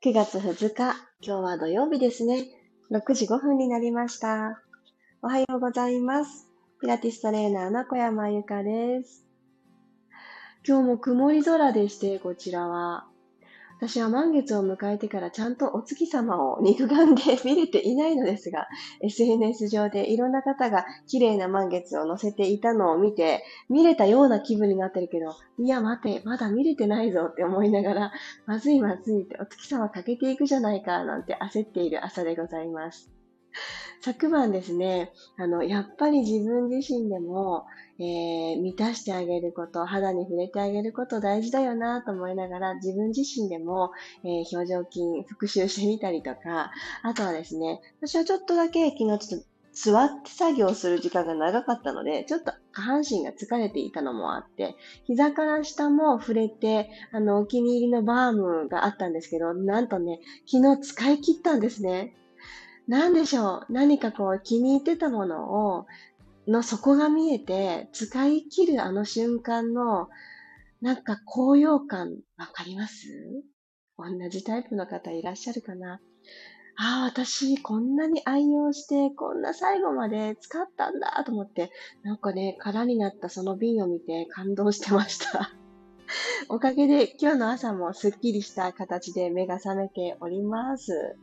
9月2日、今日は土曜日ですね。6時5分になりました。おはようございます。ピラティストレーナーの小山由かです。今日も曇り空でして、こちらは。私は満月を迎えてからちゃんとお月様を肉眼で見れていないのですが、SNS 上でいろんな方が綺麗な満月を載せていたのを見て、見れたような気分になってるけど、いや待て、まだ見れてないぞって思いながら、まずいまずいってお月様かけていくじゃないかなんて焦っている朝でございます。昨晩ですね、あの、やっぱり自分自身でも、えー、満たしてあげること、肌に触れてあげること大事だよなと思いながら、自分自身でも、えー、表情筋復習してみたりとか、あとはですね、私はちょっとだけ昨日ちょっと座って作業する時間が長かったので、ちょっと下半身が疲れていたのもあって、膝から下も触れて、あの、お気に入りのバームがあったんですけど、なんとね、昨日使い切ったんですね。なんでしょう？何かこう気に入ってたものを、の底が見えて、使い切るあの瞬間の、なんか高揚感、わかります？同じタイプの方いらっしゃるかな？ああ、私、こんなに愛用して、こんな最後まで使ったんだと思って、なんかね、空になったその瓶を見て感動してました。おかげで今日の朝もすっきりした形で目が覚めております。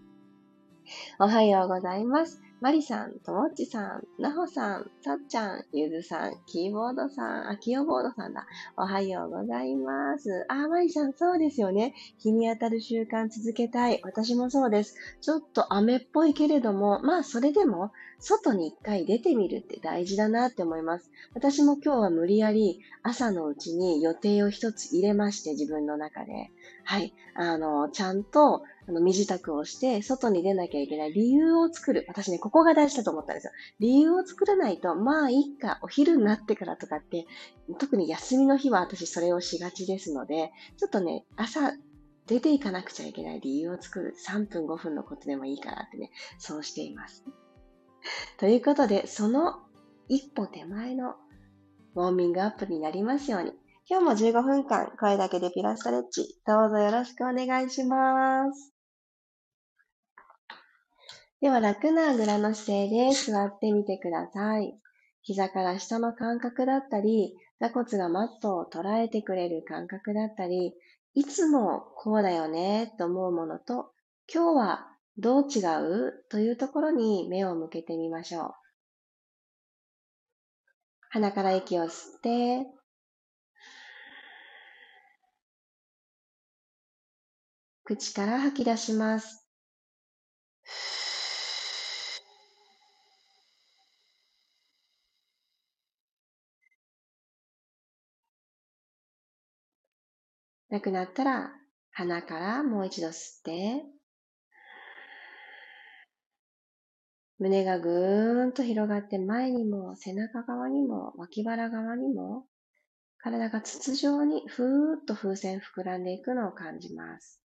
おはようございます。マリさん、ともっちさん、なほさん、さっちゃん、ゆずさん、キーボードさん、あ、キヨボードさんだ。おはようございます。あ、マリさん、そうですよね。日に当たる習慣続けたい。私もそうです。ちょっと雨っぽいけれども、まあ、それでも、外に一回出てみるって大事だなって思います。私も今日は無理やり朝のうちに予定を一つ入れまして、自分の中で。はい。あの、ちゃんと、あの、身支度をして、外に出なきゃいけない理由を作る。私ね、ここが大事だと思ったんですよ。理由を作らないと、まあいいか、お昼になってからとかって、特に休みの日は私それをしがちですので、ちょっとね、朝、出ていかなくちゃいけない理由を作る。3分5分のことでもいいからってね、そうしています。ということで、その一歩手前のウォーミングアップになりますように。今日も15分間、声だけでピラストレッチ、どうぞよろしくお願いします。では、楽なあぐらの姿勢で座ってみてください。膝から下の感覚だったり、座骨がマットを捉えてくれる感覚だったり、いつもこうだよねと思うものと、今日はどう違うというところに目を向けてみましょう。鼻から息を吸って、口から吐き出します。なくなったら鼻からもう一度吸って、胸がぐーんと広がって前にも背中側にも脇腹側にも体が筒状にふーっと風船膨らんでいくのを感じます。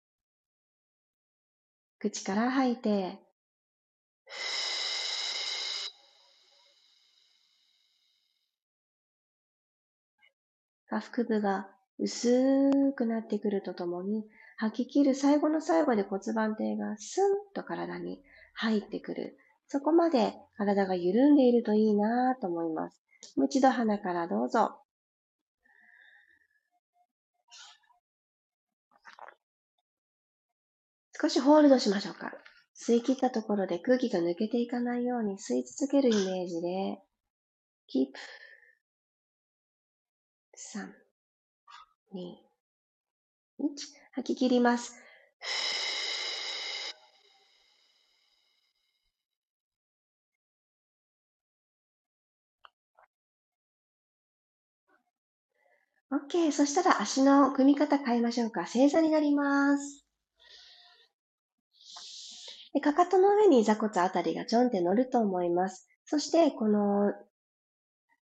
口から吐いて、下腹部が薄くなってくるとともに、吐き切る最後の最後で骨盤底がスンと体に入ってくる。そこまで体が緩んでいるといいなと思います。もう一度鼻からどうぞ。少しホールドしましょうか。吸い切ったところで空気が抜けていかないように吸い続けるイメージで、キープ。3、2、1。吐き切ります。OK。そしたら足の組み方変えましょうか。正座になります。でかかとの上に座骨あたりがちょんって乗ると思います。そして、この、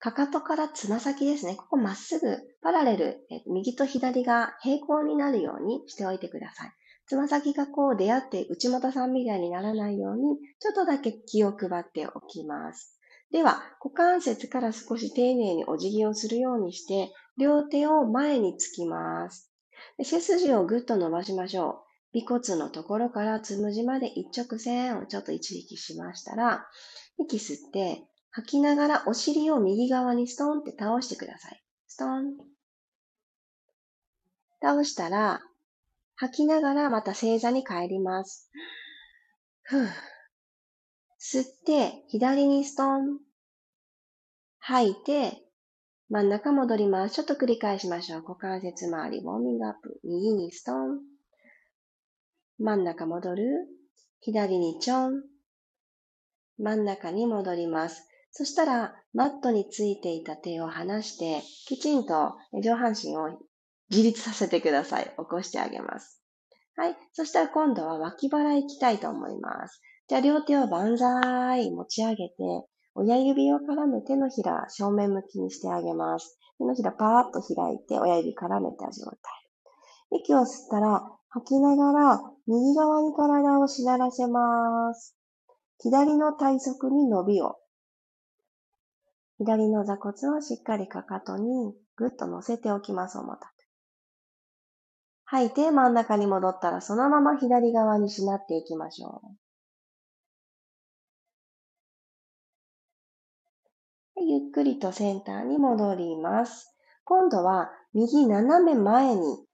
かかとからつま先ですね。ここまっすぐ、パラレル、右と左が平行になるようにしておいてください。つま先がこう出会って内股さんみたいにならないように、ちょっとだけ気を配っておきます。では、股関節から少し丁寧にお辞儀をするようにして、両手を前につきます。背筋をぐっと伸ばしましょう。尾骨のところからつむじまで一直線をちょっと一息しましたら、息吸って、吐きながらお尻を右側にストンって倒してください。ストン。倒したら、吐きながらまた正座に帰ります。ふぅ。吸って、左にストン。吐いて、真ん中戻ります。ちょっと繰り返しましょう。股関節周り、ウォーミングアップ。右にストン。真ん中戻る。左にチョン。真ん中に戻ります。そしたら、マットについていた手を離して、きちんと上半身を自立させてください。起こしてあげます。はい。そしたら今度は脇腹行きたいと思います。じゃあ両手を万歳持ち上げて、親指を絡め手のひら正面向きにしてあげます。手のひらパーッと開いて親指絡めた状態。息を吸ったら吐きながら右側に体をしならせます。左の体側に伸びを。左の座骨をしっかりかかとにぐっと乗せておきます、重たく。吐いて真ん中に戻ったらそのまま左側にしなっていきましょう。ゆっくりとセンターに戻ります。今度は右斜め前に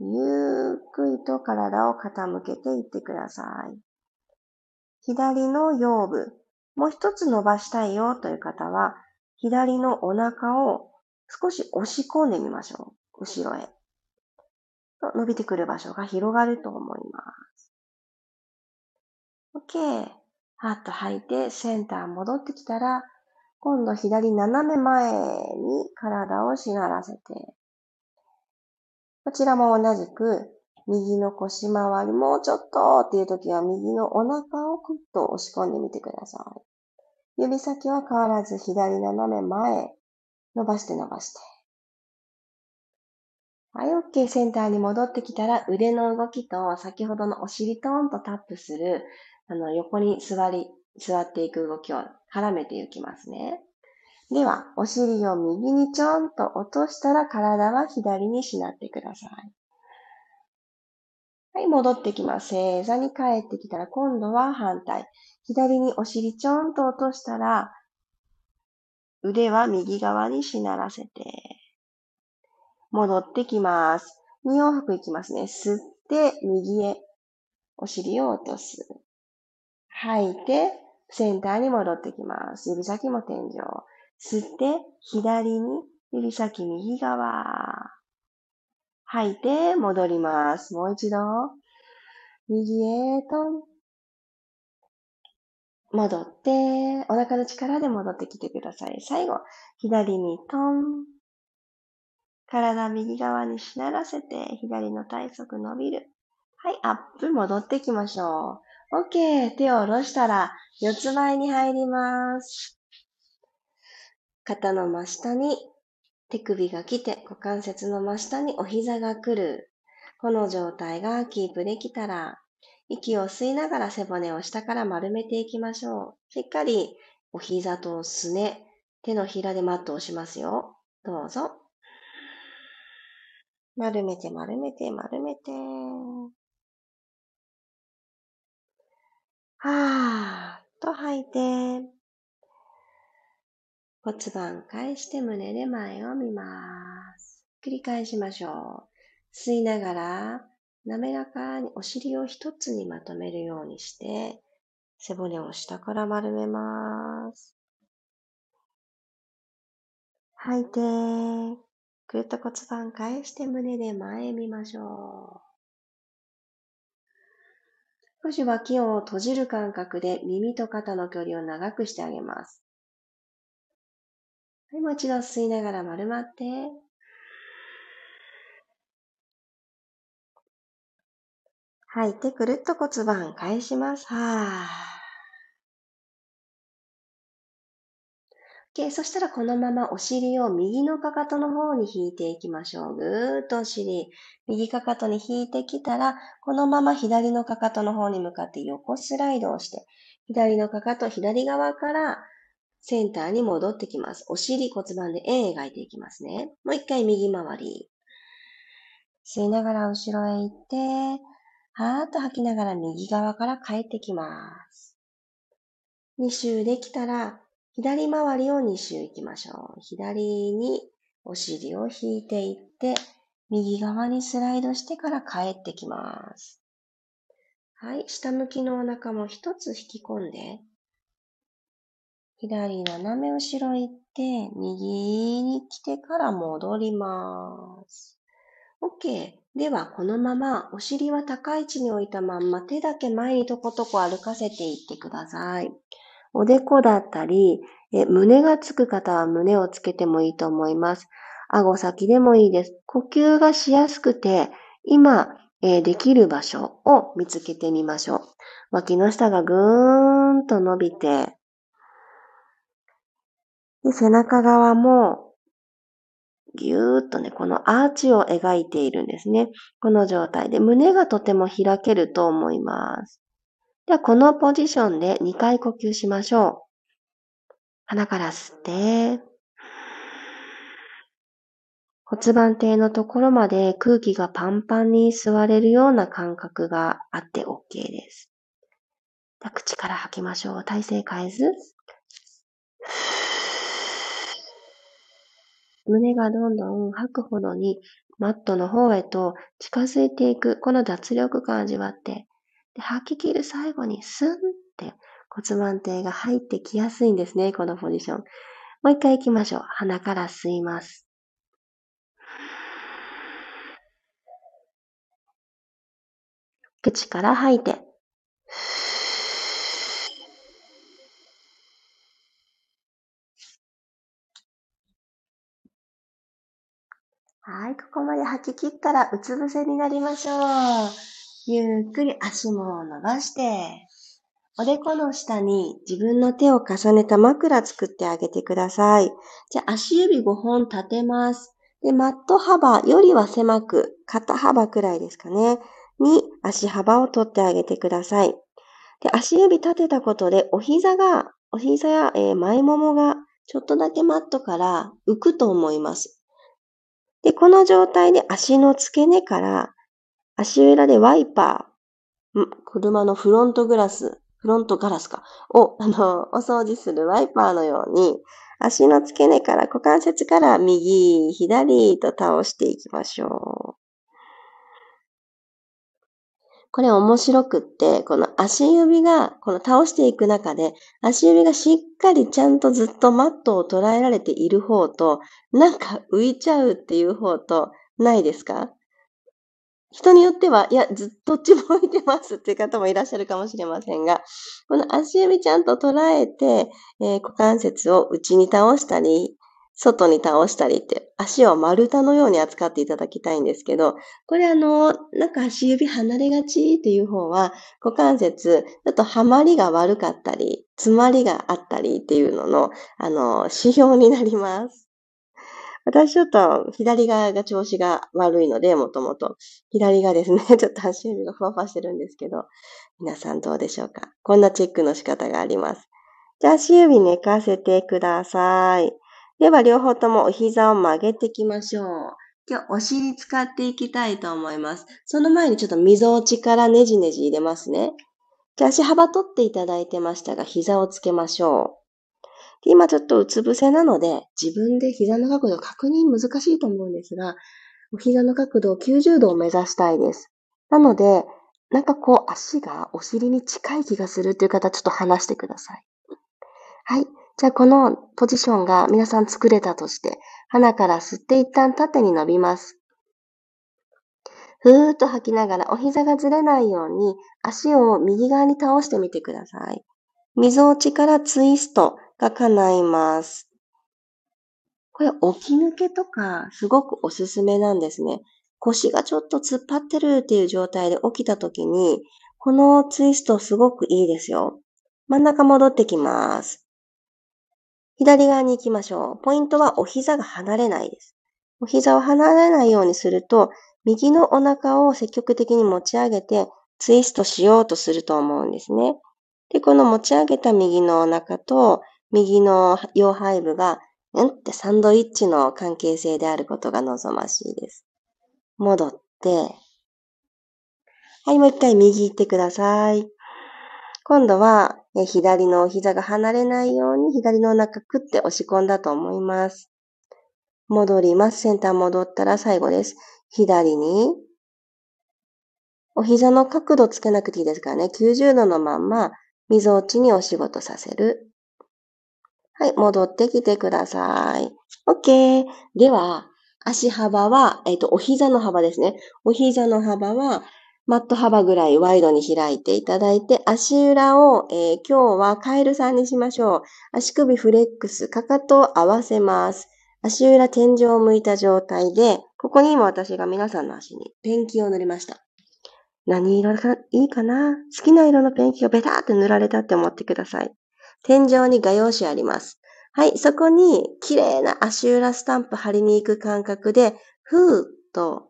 ゆっくりと体を傾けていってください。左の腰部、もう一つ伸ばしたいよという方は、左のお腹を少し押し込んでみましょう。後ろへ。伸びてくる場所が広がると思います。OK。はっと吐いて、センター戻ってきたら、今度左斜め前に体をしならせて、こちらも同じく、右の腰回り、もうちょっとっていう時は右のお腹をクッと押し込んでみてください。指先は変わらず左斜め前、伸ばして伸ばして。はい、OK。センターに戻ってきたら腕の動きと先ほどのお尻トーンとタップする、あの、横に座り、座っていく動きを絡めていきますね。では、お尻を右にちょんと落としたら体は左にしなってください。はい、戻ってきます。正座に帰ってきたら今度は反対。左にお尻ちょんと落としたら腕は右側にしならせて戻ってきます。2往復いきますね。吸って右へお尻を落とす。吐いてセンターに戻ってきます。指先も天井。吸って、左に、指先右側。吐いて、戻ります。もう一度。右へと、戻って、お腹の力で戻ってきてください。最後、左にトン。体右側にしならせて、左の体側伸びる。はい、アップ戻ってきましょう。OK。手を下ろしたら、四つ前に入ります。肩の真下に手首が来て、股関節の真下にお膝が来る。この状態がキープできたら、息を吸いながら背骨を下から丸めていきましょう。しっかりお膝とすね、手のひらでマットをしますよ。どうぞ。丸めて丸めて丸めて。はーっと吐いて。骨盤返して胸で前を見ます。繰り返しましょう。吸いながら、滑らかにお尻を一つにまとめるようにして、背骨を下から丸めます。吐いて、ぐっと骨盤返して胸で前見ましょう。少し脇を閉じる感覚で耳と肩の距離を長くしてあげます。はい、もう一度吸いながら丸まって。吐いてくるっと骨盤返します。はぁ。OK。そしたらこのままお尻を右のかかとの方に引いていきましょう。ぐーっとお尻、右かかとに引いてきたら、このまま左のかかとの方に向かって横スライドをして、左のかかと左側からセンターに戻ってきます。お尻骨盤で円描いていきますね。もう一回右回り。吸いながら後ろへ行って、はーっと吐きながら右側から帰ってきます。2周できたら、左回りを2周行きましょう。左にお尻を引いていって、右側にスライドしてから帰ってきます。はい。下向きのお腹も一つ引き込んで、左斜め後ろ行って、右に来てから戻ります。OK。では、このままお尻は高い位置に置いたまんま手だけ前にとことこ歩かせていってください。おでこだったり、え胸がつく方は胸をつけてもいいと思います。顎先でもいいです。呼吸がしやすくて、今、え、できる場所を見つけてみましょう。脇の下がぐーんと伸びて、で背中側もぎゅーっとね、このアーチを描いているんですね。この状態で胸がとても開けると思います。では、このポジションで2回呼吸しましょう。鼻から吸って、骨盤底のところまで空気がパンパンに吸われるような感覚があって OK です。口から吐きましょう。体勢変えず。胸がどんどん吐くほどにマットの方へと近づいていく、この脱力感を味わって、で吐き切る最後にスンって骨盤底が入ってきやすいんですね、このポジション。もう一回行きましょう。鼻から吸います。口から吐いて。はい、ここまで吐き切ったらうつ伏せになりましょう。ゆっくり足も伸ばして、おでこの下に自分の手を重ねた枕作ってあげてください。じゃあ足指5本立てます。で、マット幅よりは狭く、肩幅くらいですかね。に足幅を取ってあげてください。で、足指立てたことで、お膝が、お膝や、えー、前ももがちょっとだけマットから浮くと思います。で、この状態で足の付け根から足裏でワイパー、車のフロントグラス、フロントガラスか、を、あの、お掃除するワイパーのように、足の付け根から股関節から右、左と倒していきましょう。これ面白くって、この足指が、この倒していく中で、足指がしっかりちゃんとずっとマットを捉えられている方と、なんか浮いちゃうっていう方と、ないですか？人によっては、いや、ずっとっちも浮いてますっていう方もいらっしゃるかもしれませんが、この足指ちゃんと捉えて、えー、股関節を内に倒したり、外に倒したりって、足を丸太のように扱っていただきたいんですけど、これあの、なんか足指離れがちっていう方は、股関節、ちょっとはまりが悪かったり、詰まりがあったりっていうのの、あの、指標になります。私ちょっと左側が調子が悪いので、もともと。左がですね、ちょっと足指がふわふわしてるんですけど、皆さんどうでしょうか？こんなチェックの仕方があります。じゃあ足指寝かせてください。では、両方ともお膝を曲げていきましょう。今日、お尻使っていきたいと思います。その前にちょっと溝落ちからねじねじ入れますね。じゃ、足幅取っていただいてましたが、膝をつけましょう。今ちょっとうつ伏せなので、自分で膝の角度確認難しいと思うんですが、お膝の角度を90度を目指したいです。なので、なんかこう足がお尻に近い気がするっていう方、ちょっと離してください。はい。じゃあこのポジションが皆さん作れたとして、鼻から吸って一旦縦に伸びます。ふーっと吐きながらお膝がずれないように足を右側に倒してみてください。溝落ちからツイストが叶います。これ起き抜けとかすごくおすすめなんですね。腰がちょっと突っ張ってるっていう状態で起きた時に、このツイストすごくいいですよ。真ん中戻ってきます。左側に行きましょう。ポイントはお膝が離れないです。お膝を離れないようにすると、右のお腹を積極的に持ち上げて、ツイストしようとすると思うんですね。で、この持ち上げた右のお腹と、右の腰背部が、うんってサンドイッチの関係性であることが望ましいです。戻って、はい、もう一回右行ってください。今度は、え左のお膝が離れないように左のお腹くって押し込んだと思います。戻ります。センター戻ったら最後です。左に、お膝の角度つけなくていいですからね。90度のまんま、溝落ちにお仕事させる。はい、戻ってきてください。OK。では、足幅は、えっ、ー、と、お膝の幅ですね。お膝の幅は、マット幅ぐらいワイドに開いていただいて、足裏を、えー、今日はカエルさんにしましょう。足首フレックス、かかとを合わせます。足裏天井を向いた状態で、ここに今私が皆さんの足にペンキを塗りました。何色がいいかな？好きな色のペンキをベターって塗られたって思ってください。天井に画用紙あります。はい、そこに綺麗な足裏スタンプ貼りに行く感覚で、ふーっと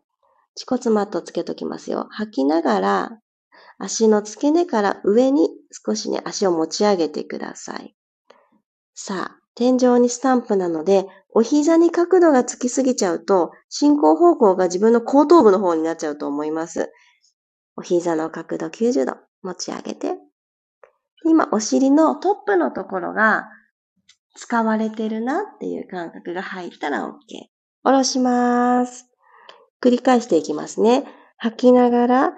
恥骨マットつけときますよ。吐きながら、足の付け根から上に少しね、足を持ち上げてください。さあ、天井にスタンプなので、お膝に角度がつきすぎちゃうと、進行方向が自分の後頭部の方になっちゃうと思います。お膝の角度90度持ち上げて。今、お尻のトップのところが使われてるなっていう感覚が入ったら OK。下ろします。繰り返していきますね。吐きながら、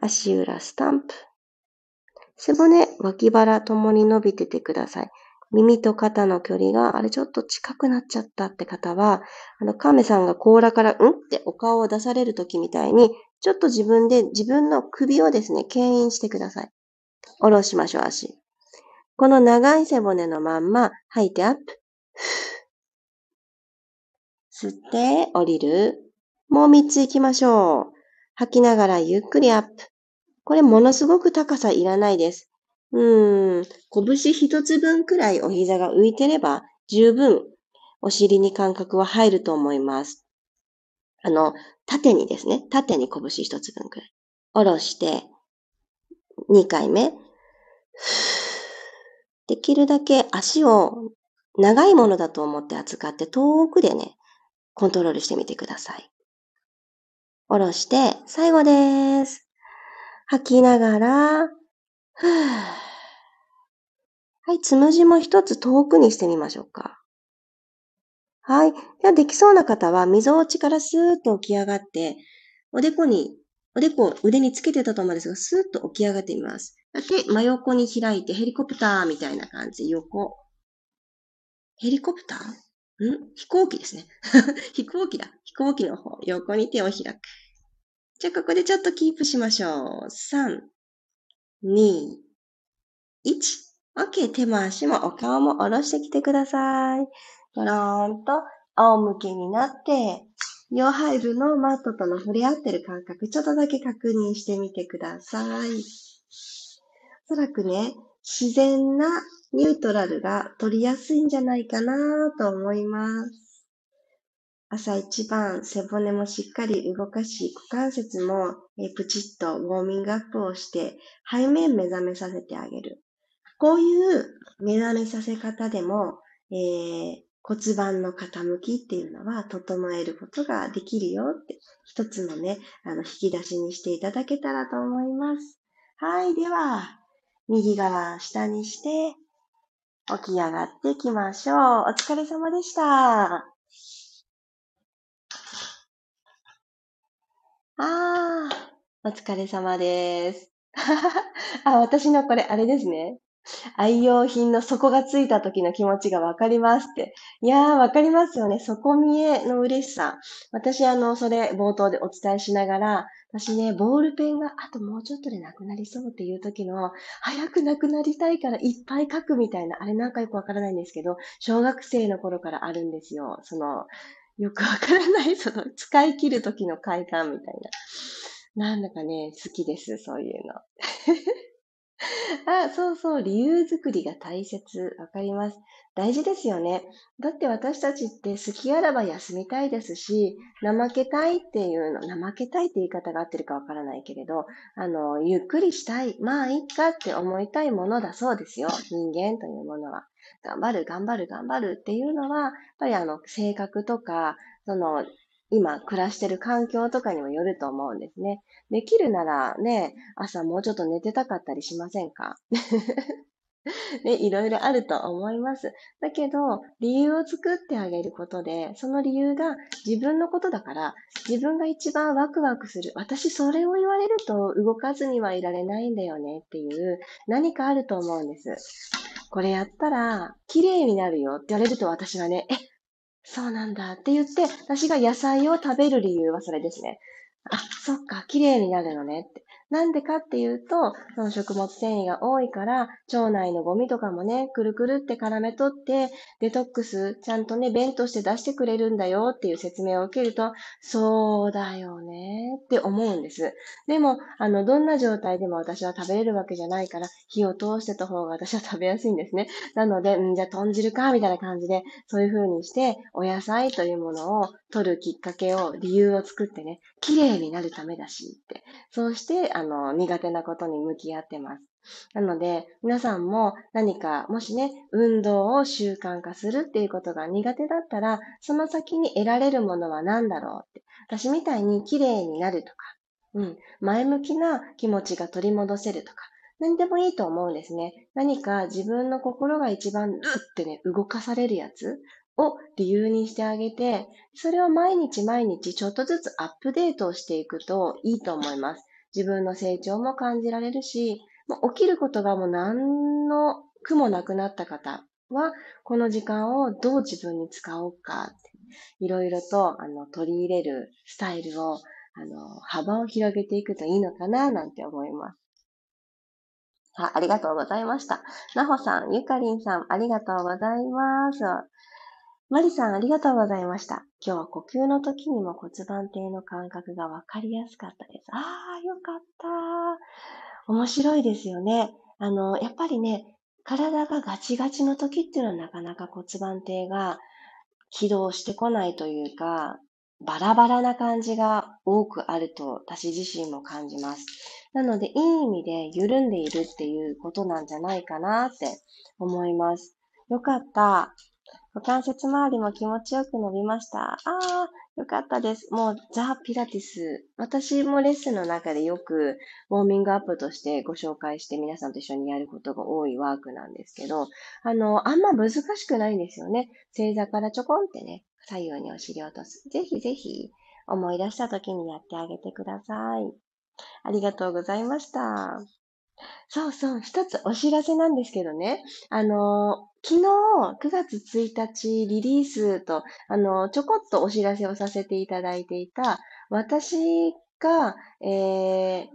足裏スタンプ。背骨、脇腹ともに伸びててください。耳と肩の距離が、あれちょっと近くなっちゃったって方は、あの、亀さんが甲羅からん？ってお顔を出される時みたいに、ちょっと自分で自分の首をですね、牽引してください。下ろしましょう、足。この長い背骨のまんま、吐いてアップ。吸って、降りる。もう三つ行きましょう。吐きながらゆっくりアップ。これものすごく高さいらないです。うーん、拳一つ分くらいお膝が浮いてれば十分お尻に感覚は入ると思います。あの、縦にですね、縦に拳一つ分くらい。下ろして、二回目。できるだけ足を長いものだと思って扱って遠くでね、コントロールしてみてください。下ろして、最後です。吐きながら、ふぅはい、つむじも一つ遠くにしてみましょうか。はい。では、できそうな方は、溝落ちからスーッと起き上がって、おでこに、おでこを腕につけてたと思うんですが、スーッと起き上がってみます。手、真横に開いて、ヘリコプターみたいな感じ、横。ヘリコプター？ん？飛行機ですね。飛行機だ。飛行機の方、横に手を開く。じゃあ、ここでちょっとキープしましょう。3、2、1。OK。手も足もお顔も下ろしてきてください。ごろーんと仰向けになって、両背部のマットとの触れ合ってる感覚、ちょっとだけ確認してみてください。おそらくね、自然なニュートラルが取りやすいんじゃないかなと思います。朝一番背骨もしっかり動かし、股関節もプチッとウォーミングアップをして背面目覚めさせてあげる。こういう目覚めさせ方でも、えー、骨盤の傾きっていうのは整えることができるよって、一つのね、あの、引き出しにしていただけたらと思います。はい。では、右側下にして、起き上がっていきましょう。お疲れ様でした。ああ、お疲れ様です。あ、私のこれ、あれですね。愛用品の底がついた時の気持ちがわかりますって。いやー、わかりますよね。底見えの嬉しさ。私、あの、それ冒頭でお伝えしながら、私ね、ボールペンがあともうちょっとでなくなりそうっていう時の、早くなくなりたいからいっぱい書くみたいな、あれなんかよくわからないんですけど、小学生の頃からあるんですよ。その、よくわからない、その、使い切る時の快感みたいな。なんだかね、好きです、そういうの。あ、そうそう、理由作りが大切。わかります。大事ですよね。だって私たちって好きあらば休みたいですし、怠けたいっていうの、怠けたいって言い方が合ってるかわからないけれど、あの、ゆっくりしたい。まあ、いいかって思いたいものだそうですよ。人間というものは。頑張る、頑張る、頑張るっていうのは、やっぱりあの、性格とか、その、今暮らしてる環境とかにもよると思うんですね。できるならね、朝もうちょっと寝てたかったりしませんか？ね、いろいろあると思います。だけど、理由を作ってあげることで、その理由が自分のことだから、自分が一番ワクワクする。私それを言われると動かずにはいられないんだよねっていう何かあると思うんです。これやったら綺麗になるよって言われると私はね、え、そうなんだって言って、私が野菜を食べる理由はそれですね。あ、そっか、綺麗になるのねって。なんでかっていうと、その食物繊維が多いから、腸内のゴミとかもね、くるくるって絡め取って、デトックス、ちゃんとね、便として出してくれるんだよっていう説明を受けると、そうだよねって思うんです。でも、あの、どんな状態でも私は食べれるわけじゃないから、火を通してた方が私は食べやすいんですね。なので、んじゃあ豚汁か、みたいな感じで、そういう風にして、お野菜というものを取るきっかけを、理由を作ってね、綺麗になるためだしって。そうして、あの、苦手なことに向き合ってます。なので、皆さんも何か、もしね、運動を習慣化するっていうことが苦手だったら、その先に得られるものは何だろうって。私みたいに綺麗になるとか、うん、前向きな気持ちが取り戻せるとか、何でもいいと思うんですね。何か自分の心が一番ルってね、動かされるやつを理由にしてあげて、それを毎日毎日ちょっとずつアップデートをしていくといいと思います。自分の成長も感じられるし、もう起きることがもう何の苦もなくなった方は、この時間をどう自分に使おうかいろいろとあの取り入れるスタイルをあの幅を広げていくといいのかななんて思います。あありがとうございました。なほさん、ゆかりんさん、ありがとうございます。マリさん、ありがとうございました。今日は呼吸の時にも骨盤底の感覚がわかりやすかったです。ああ、よかった。面白いですよね。あの、やっぱりね、体がガチガチの時っていうのはなかなか骨盤底が起動してこないというか、バラバラな感じが多くあると私自身も感じます。なので、いい意味で緩んでいるっていうことなんじゃないかなって思います。よかった。股関節周りも気持ちよく伸びました。ああ、よかったです。もう、ザ・ピラティス。私もレッスンの中でよく、ウォーミングアップとしてご紹介して皆さんと一緒にやることが多いワークなんですけど、あの、あんま難しくないんですよね。正座からちょこんってね、左右にお尻落とす。ぜひぜひ、思い出した時にやってあげてください。ありがとうございました。そうそう、一つお知らせなんですけどね。あの、昨日9月1日リリースと、あの、ちょこっとお知らせをさせていただいていた、私が、えー、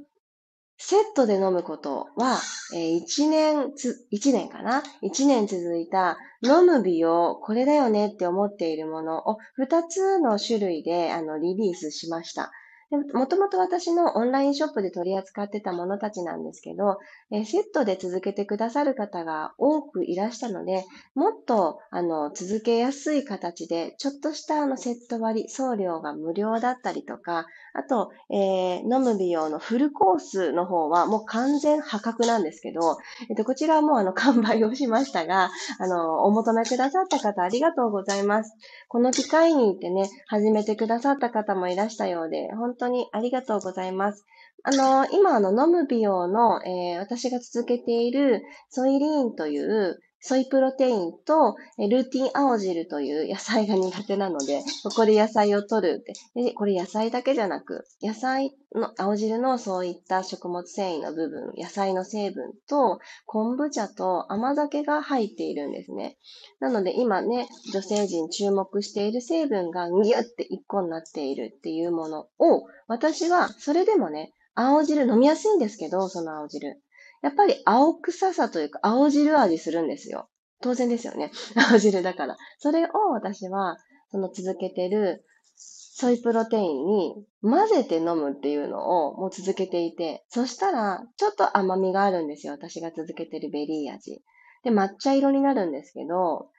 セットで飲むことは、えー、1年つ、1年かな ?1 年続いた飲む美容、これだよねって思っているものを2つの種類であのリリースしました。もともと私のオンラインショップで取り扱ってたものたちなんですけど、えセットで続けてくださる方が多くいらしたので、もっとあの続けやすい形で、ちょっとしたあのセット割り、送料が無料だったりとか、あと、えー、飲む美容のフルコースの方はもう完全破格なんですけど、えっと、こちらはもうあの完売をしましたが、あの、お求めくださった方ありがとうございます。この機会に行ってね、始めてくださった方もいらしたようで、本当にありがとうございます。あの、今、あの、飲む美容の、えー、私が続けているソイリーンというソイプロテインとルーティン青汁という野菜が苦手なので、ここで野菜を取るで。これ野菜だけじゃなく、野菜の青汁のそういった食物繊維の部分、野菜の成分と昆布茶と甘酒が入っているんですね。なので今ね、女性陣注目している成分がギュッて一個になっているっていうものを、私はそれでもね、青汁飲みやすいんですけど、その青汁。やっぱり青臭さというか、青汁味するんですよ。当然ですよね。青汁だから。それを私は、その続けてるソイプロテインに混ぜて飲むっていうのをもう続けていて、そしたらちょっと甘みがあるんですよ。私が続けてるベリー味。で、抹茶色になるんですけど、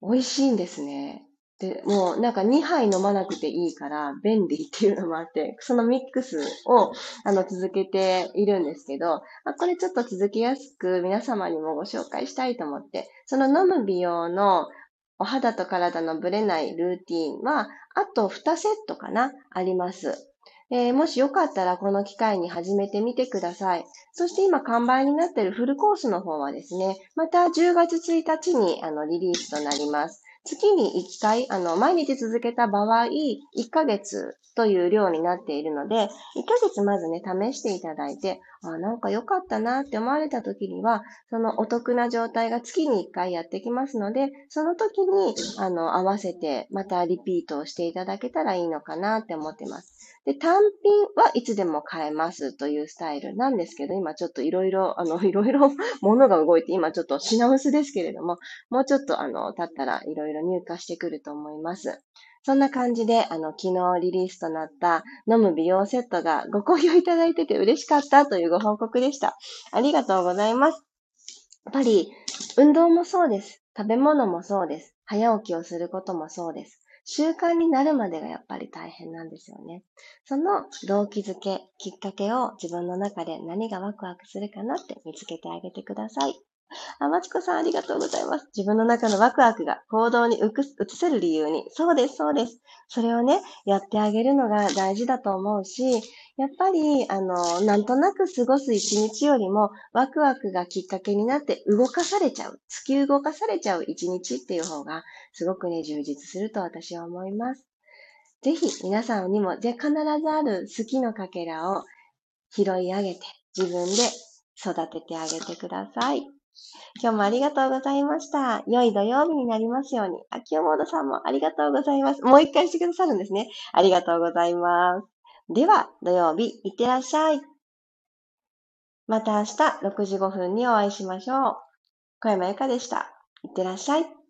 美味しいんですね。で、もうなんか2杯飲まなくていいから便利っていうのもあって、そのミックスをあの続けているんですけど、あこれちょっと続けやすく皆様にもご紹介したいと思って、その飲む美容のお肌と体のブレないルーティンは、あと2セットかな、あります。えー、もしよかったらこの機会に始めてみてください。そして今完売になっているフルコースの方はですね、また10月1日にあのリリースとなります。月に1回、あの、毎日続けた場合、1ヶ月という量になっているので、1ヶ月まずね、試していただいて、あ、なんか良かったなって思われた時には、そのお得な状態が月に1回やってきますので、その時に、あの、合わせて、またリピートをしていただけたらいいのかなって思ってます。で、単品はいつでも買えますというスタイルなんですけど、今ちょっといろいろ、あの、いろいろ物が動いて、今ちょっと品薄ですけれども、もうちょっとあの、経ったらいろいろ入荷してくると思います。そんな感じで、あの、昨日リリースとなった飲む美容セットがご好評いただいてて嬉しかったというご報告でした。ありがとうございます。やっぱり、運動もそうです。食べ物もそうです。早起きをすることもそうです。習慣になるまでがやっぱり大変なんですよね。その動機づけ、きっかけを自分の中で何がワクワクするかなって見つけてあげてください。あ、まちこさんありがとうございます。自分の中のワクワクが行動に移せる理由に。そうです、そうです。それをね、やってあげるのが大事だと思うし、やっぱり、あの、なんとなく過ごす一日よりも、ワクワクがきっかけになって動かされちゃう、突き動かされちゃう一日っていう方が、すごくね、充実すると私は思います。ぜひ、皆さんにも、じゃ必ずある好きのかけらを拾い上げて、自分で育ててあげてください。今日もありがとうございました。良い土曜日になりますように。あ、清本さんもありがとうございます。もう一回してくださるんですね。ありがとうございます。では、土曜日、いってらっしゃい。また明日6時5分にお会いしましょう。小山由かでした。いってらっしゃい。